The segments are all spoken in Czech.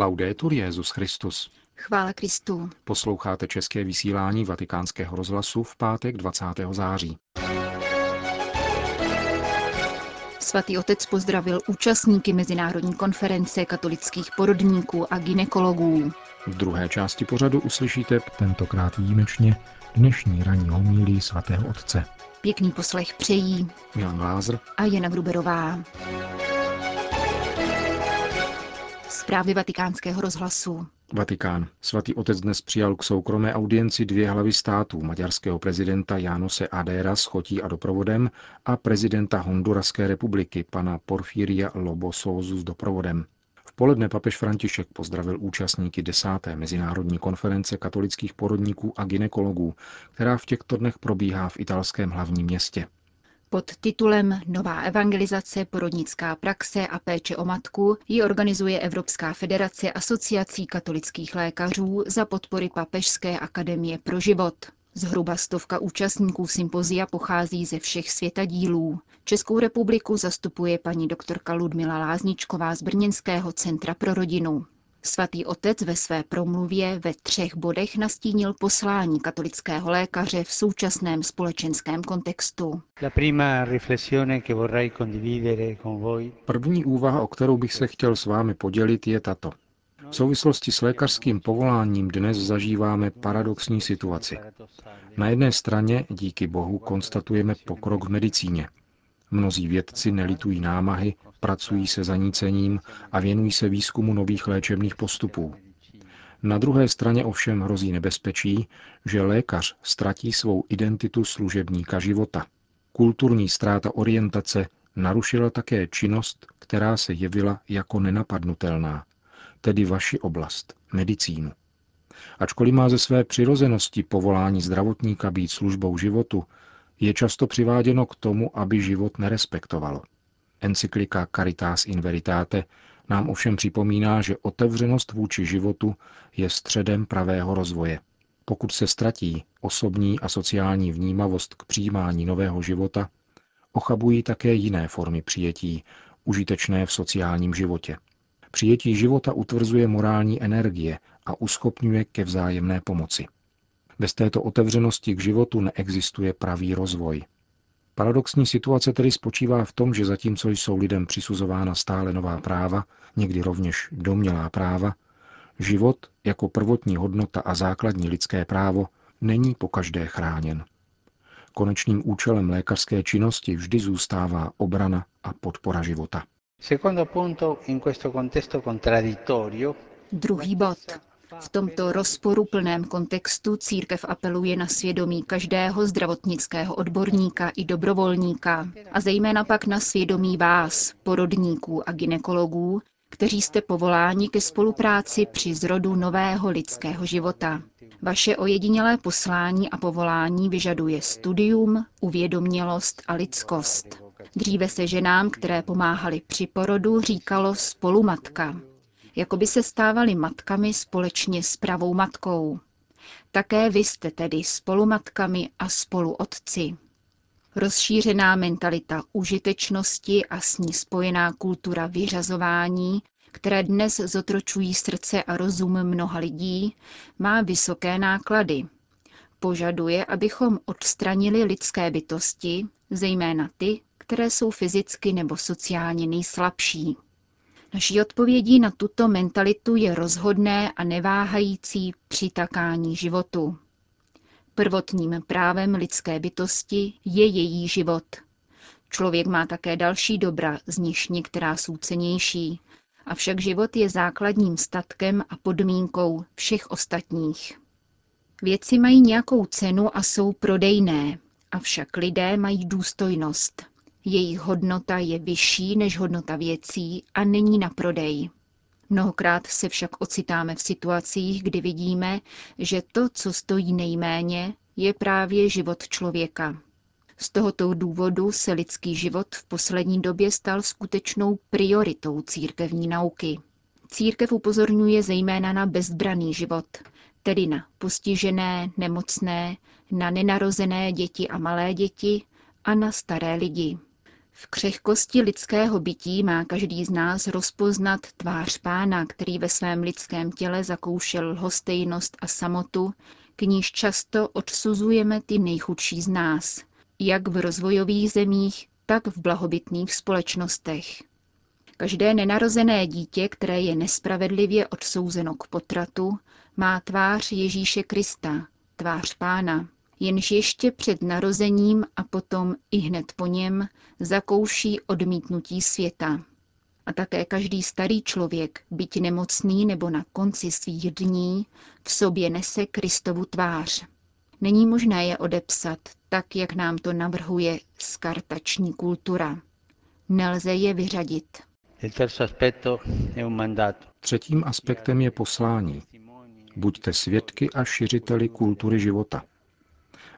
Laudetur Jezus Christus. Chvála Kristu. Posloucháte české vysílání Vatikánského rozhlasu v pátek 20. září. Svatý otec pozdravil účastníky Mezinárodní konference katolických porodníků a ginekologů. V druhé části pořadu uslyšíte tentokrát výjimečně dnešní ranní homílí svatého otce. Pěkný poslech přejí Jan Lázr a Jana Gruberová. Zprávy vatikánského rozhlasu. Vatikán. Svatý otec dnes přijal k soukromé audienci dvě hlavy států, maďarského prezidenta Janose Adera s chotí a doprovodem a prezidenta Honduraské republiky, pana Porfiria Lobosozu s doprovodem. V poledne papež František pozdravil účastníky desáté mezinárodní konference katolických porodníků a ginekologů, která v těchto dnech probíhá v italském hlavním městě. Pod titulem Nová evangelizace, porodnická praxe a péče o matku ji organizuje Evropská federace asociací katolických lékařů za podpory Papežské akademie pro život. Zhruba stovka účastníků sympozia pochází ze všech světadílů. Českou republiku zastupuje paní doktorka Ludmila Lázničková z Brněnského centra pro rodinu. Svatý otec ve své promluvě ve třech bodech nastínil poslání katolického lékaře v současném společenském kontextu. První úvaha, o kterou bych se chtěl s vámi podělit, je tato. V souvislosti s lékařským povoláním dnes zažíváme paradoxní situaci. Na jedné straně, díky Bohu, konstatujeme pokrok v medicíně. Mnozí vědci nelitují námahy, pracují se zanícením a věnují se výzkumu nových léčebných postupů. Na druhé straně ovšem hrozí nebezpečí, že lékař ztratí svou identitu služebníka života. Kulturní ztráta orientace narušila také činnost, která se jevila jako nenapadnutelná, tedy vaši oblast, medicínu. Ačkoliv má ze své přirozenosti povolání zdravotníka být službou životu, je často přiváděno k tomu, aby život nerespektovalo. Encyklika Caritas in Veritate nám ovšem připomíná, že otevřenost vůči životu je středem pravého rozvoje. Pokud se ztratí osobní a sociální vnímavost k přijímání nového života, ochabují také jiné formy přijetí, užitečné v sociálním životě. Přijetí života utvrzuje morální energie a uschopňuje ke vzájemné pomoci. Bez této otevřenosti k životu neexistuje pravý rozvoj. Paradoxní situace tedy spočívá v tom, že zatímco jsou lidem přisuzována stále nová práva, někdy rovněž domělá práva, život jako prvotní hodnota a základní lidské právo není pokaždé chráněn. Konečným účelem lékařské činnosti vždy zůstává obrana a podpora života. Druhý bod. V tomto rozporuplném kontextu církev apeluje na svědomí každého zdravotnického odborníka i dobrovolníka a zejména pak na svědomí vás, porodníků a ginekologů, kteří jste povoláni ke spolupráci při zrodu nového lidského života. Vaše ojedinělé poslání a povolání vyžaduje studium, uvědomělost a lidskost. Dříve se ženám, které pomáhali při porodu, říkalo spolumatka jako by se stávali matkami společně s pravou matkou. Také vy jste tedy spolumatkami a spoluotci. Rozšířená mentalita užitečnosti a s ní spojená kultura vyřazování, které dnes zotročují srdce a rozum mnoha lidí, má vysoké náklady. Požaduje, abychom odstranili lidské bytosti, zejména ty, které jsou fyzicky nebo sociálně nejslabší. Naší odpovědí na tuto mentalitu je rozhodné a neváhající přitakání životu. Prvotním právem lidské bytosti je její život. Člověk má také další dobra, z nichž některá jsou cenější, avšak život je základním statkem a podmínkou všech ostatních. Věci mají nějakou cenu a jsou prodejné, avšak lidé mají důstojnost. Jejich hodnota je vyšší než hodnota věcí a není na prodej. Mnohokrát se však ocitáme v situacích, kdy vidíme, že to, co stojí nejméně, je právě život člověka. Z tohoto důvodu se lidský život v poslední době stal skutečnou prioritou církevní nauky. Církev upozorňuje zejména na bezbraný život, tedy na postižené, nemocné, na nenarozené děti a malé děti a na staré lidi. V křehkosti lidského bytí má každý z nás rozpoznat tvář pána, který ve svém lidském těle zakoušel lhostejnost a samotu, k níž často odsuzujeme ty nejchudší z nás, jak v rozvojových zemích, tak v blahobytných společnostech. Každé nenarozené dítě, které je nespravedlivě odsouzeno k potratu, má tvář Ježíše Krista, tvář pána, jenž ještě před narozením a potom i hned po něm zakouší odmítnutí světa. A také každý starý člověk, byť nemocný nebo na konci svých dní, v sobě nese Kristovu tvář. Není možné je odepsat, tak jak nám to navrhuje skartační kultura. Nelze je vyřadit. Třetím aspektem je poslání. Buďte svědky a šiřiteli kultury života.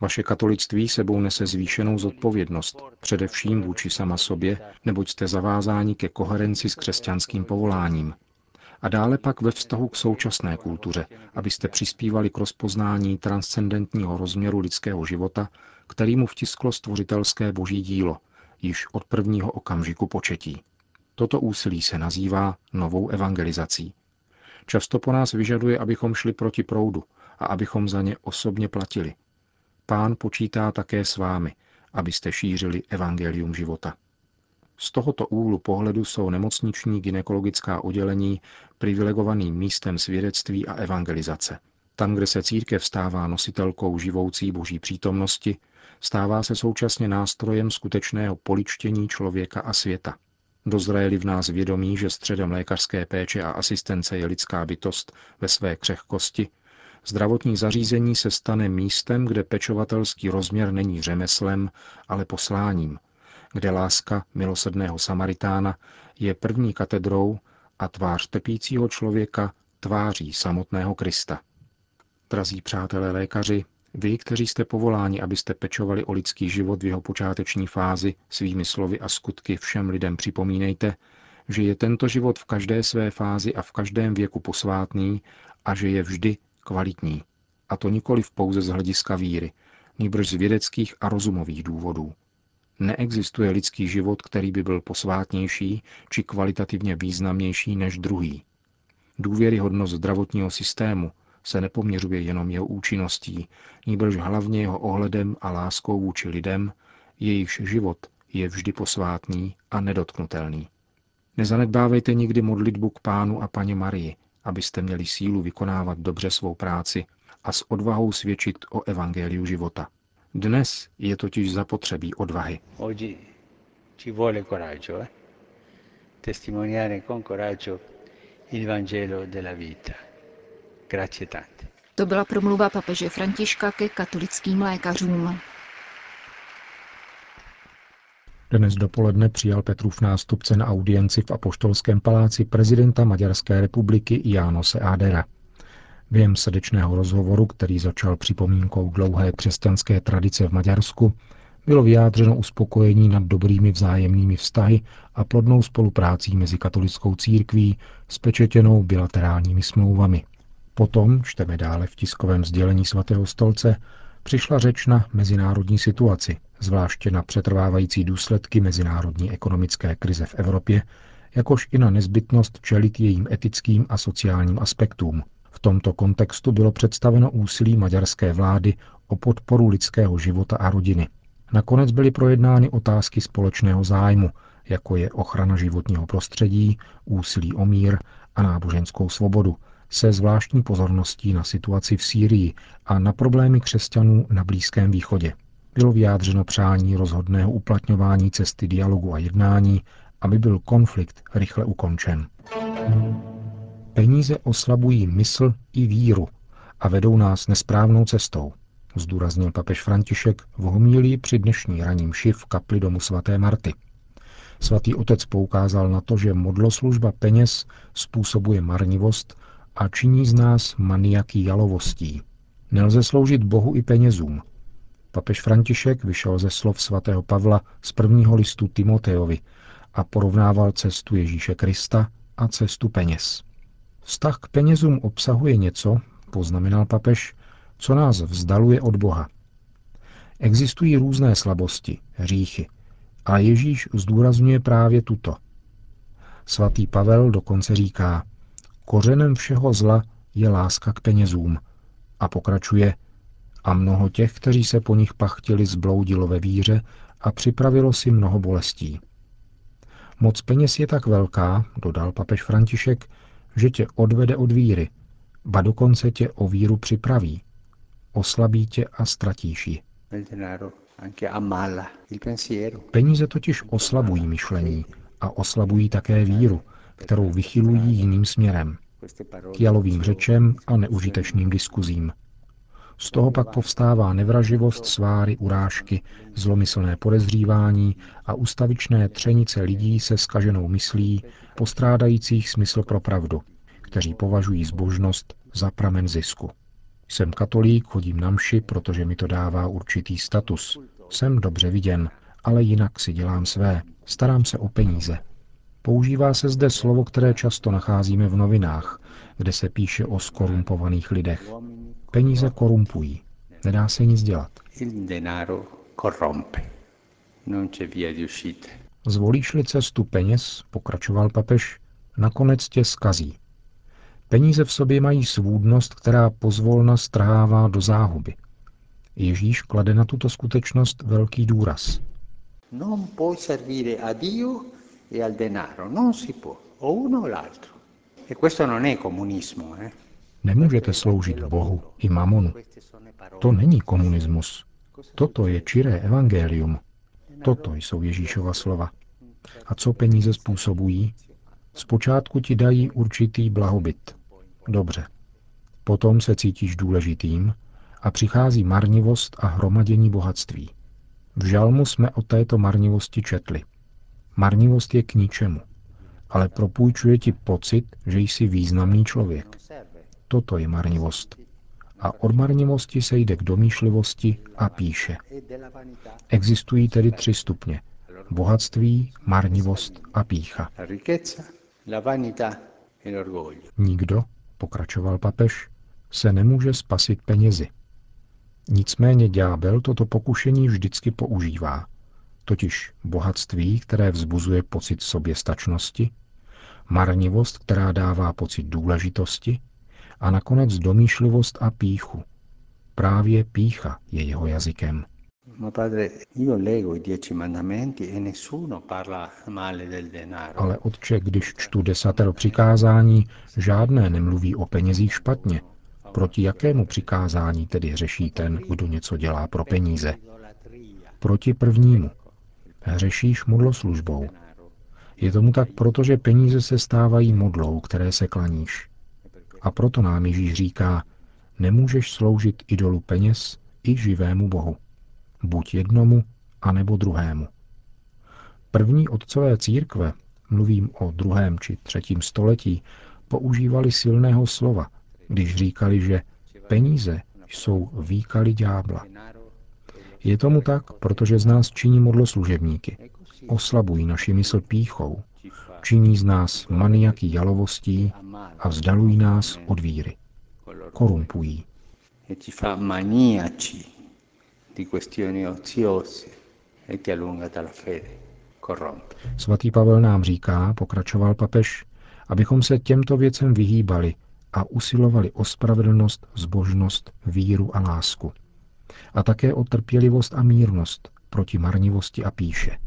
Vaše katolictví sebou nese zvýšenou zodpovědnost, především vůči sama sobě, neboť jste zavázáni ke koherenci s křesťanským povoláním. A dále pak ve vztahu k současné kultuře, abyste přispívali k rozpoznání transcendentního rozměru lidského života, který mu vtisklo stvořitelské boží dílo, již od prvního okamžiku početí. Toto úsilí se nazývá novou evangelizací. Často po nás vyžaduje, abychom šli proti proudu a abychom za ně osobně platili. Pán počítá také s vámi, abyste šířili evangelium života. Z tohoto úhlu pohledu jsou nemocniční ginekologická oddělení privilegovaným místem svědectví a evangelizace. Tam, kde se církev stává nositelkou živoucí boží přítomnosti, stává se současně nástrojem skutečného poličtění člověka a světa. Dozraje-li v nás vědomí, že středem lékařské péče a asistence je lidská bytost ve své křehkosti, zdravotní zařízení se stane místem, kde pečovatelský rozměr není řemeslem, ale posláním, kde láska milosrdného Samaritána je první katedrou a tvář trpícího člověka tváří samotného Krista. Drazí přátelé lékaři, vy, kteří jste povoláni, abyste pečovali o lidský život v jeho počáteční fázi, svými slovy a skutky všem lidem připomínejte, že je tento život v každé své fázi a v každém věku posvátný a že je vždy kvalitní. A to nikoli v pouze z hlediska víry, nýbrž z vědeckých a rozumových důvodů. Neexistuje lidský život, který by byl posvátnější či kvalitativně významnější než druhý. Důvěryhodnost zdravotního systému se nepoměřuje jenom jeho účinností, nýbrž hlavně jeho ohledem a láskou vůči lidem, jejichž život je vždy posvátný a nedotknutelný. Nezanedbávejte nikdy modlitbu k Pánu a Paně Marii, abyste měli sílu vykonávat dobře svou práci a s odvahou svědčit o evangeliu života. Dnes je totiž zapotřebí odvahy. Eh? Testimoniare con coraggio il Vangelo della vita. To byla promluva papeže Františka ke katolickým lékařům. Dnes dopoledne přijal Petrův nástupce na audienci v Apoštolském paláci prezidenta Maďarské republiky Jánose Adera. Během srdečného rozhovoru, který začal připomínkou dlouhé křesťanské tradice v Maďarsku, bylo vyjádřeno uspokojení nad dobrými vzájemnými vztahy a plodnou spoluprácí mezi katolickou církví s pečetěnou bilaterálními smlouvami. Potom, čteme dále v tiskovém sdělení svatého stolce, přišla řeč na mezinárodní situaci, zvláště na přetrvávající důsledky mezinárodní ekonomické krize v Evropě, jakož i na nezbytnost čelit jejím etickým a sociálním aspektům. V tomto kontextu bylo představeno úsilí maďarské vlády o podporu lidského života a rodiny. Nakonec byly projednány otázky společného zájmu, jako je ochrana životního prostředí, úsilí o mír a náboženskou svobodu, se zvláštní pozorností na situaci v Sýrii a na problémy křesťanů na Blízkém východě. Bylo vyjádřeno přání rozhodného uplatňování cesty dialogu a jednání, aby byl konflikt rychle ukončen. Peníze oslabují mysl i víru a vedou nás nesprávnou cestou, zdůraznil papež František v homílii při dnešní raním šiv v kapli domu svaté Marty. Svatý otec poukázal na to, že modloslužba peněz způsobuje marnivost a činí z nás maniaky jalovostí. Nelze sloužit Bohu i penězům. Papež František vyšel ze slov svatého Pavla z prvního listu Timoteovi a porovnával cestu Ježíše Krista a cestu peněz. Vztah k penězům obsahuje něco, poznamenal papež, co nás vzdaluje od Boha. Existují různé slabosti, hříchy, A Ježíš zdůrazňuje právě tuto. Svatý Pavel dokonce říká, kořenem všeho zla je láska k penězům. A pokračuje, a mnoho těch, kteří se po nich pachtili, zbloudilo ve víře a připravilo si mnoho bolestí. Moc peněz je tak velká, dodal papež František, že tě odvede od víry, ba dokonce tě o víru připraví. Oslabí tě a ztratíš ji. Peníze totiž oslabují myšlení a oslabují také víru, kterou vychylují jiným směrem. K jalovým řečem a neužitečným diskuzím. Z toho pak povstává nevraživost, sváry, urážky, zlomyslné podezřívání a ustavičné třenice lidí se skaženou myslí, postrádajících smysl pro pravdu, kteří považují zbožnost za pramen zisku. Jsem katolík, chodím na mši, protože mi to dává určitý status. Jsem dobře viděn, ale jinak si dělám své. Starám se o peníze. Používá se zde slovo, které často nacházíme v novinách, kde se píše o skorumpovaných lidech. Peníze korumpují. Nedá se nic dělat. Zvolíš-li cestu peněz, pokračoval papež, nakonec tě skazí. Peníze v sobě mají svůdnost, která pozvolna strhává do záhuby. Ježíš klade na tuto skutečnost velký důraz. Non puoi servire a Dio e al denaro, non si può, o uno o l'altro. E questo non è comunismo, eh? Nemůžete sloužit Bohu i mamonu. To není komunismus. Toto je čiré evangelium. Toto jsou Ježíšova slova. A co peníze způsobují? Zpočátku ti dají určitý blahobyt. Dobře. Potom se cítíš důležitým a přichází marnivost a hromadění bohatství. V žalmu jsme o této marnivosti četli. Marnivost je k ničemu, ale propůjčuje ti pocit, že jsi významný člověk. Toto je marnivost. A od marnivosti se jde k domýšlivosti a píše. Existují tedy tři stupně. Bohatství, marnivost a pícha. Nikdo, pokračoval papež, se nemůže spasit penězi. Nicméně ďábel toto pokušení vždycky používá, totiž bohatství, které vzbuzuje pocit soběstačnosti, marnivost, která dává pocit důležitosti a nakonec domýšlivost a píchu. Právě pícha je jeho jazykem. Ale otče, když čtu desatero přikázání, žádné nemluví o penězích špatně. Proti jakému přikázání tedy hřeší ten, kdo něco dělá pro peníze? Proti prvnímu. Hřešíš modloslužbou. Je tomu tak, protože peníze se stávají modlou, které se klaníš. A proto nám Ježíš říká, nemůžeš sloužit idolu peněz i živému Bohu. Buď jednomu, anebo druhému. První otcové církve, mluvím o druhém či třetím století, používali silného slova, když říkali, že peníze jsou výkaly ďábla. Je tomu tak, protože z nás činí modloslužebníky. Oslabují naši mysl píchou, činí z nás maniaky jalovostí a vzdalují nás od víry. Korumpují. E Svatý Pavel nám říká, pokračoval papež, abychom se těmto věcem vyhýbali a usilovali o spravedlnost, zbožnost, víru a lásku. A také o trpělivost a mírnost proti marnivosti a píše.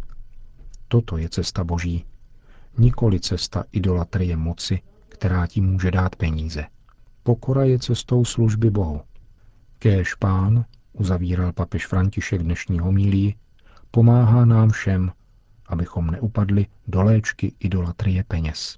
Toto je cesta Boží, nikoli cesta idolatrie moci, která ti může dát peníze. Pokora je cestou služby Bohu. Kéž pán, uzavíral papež František dnešní homílí, pomáhá nám všem, abychom neupadli do léčky idolatrie peněz.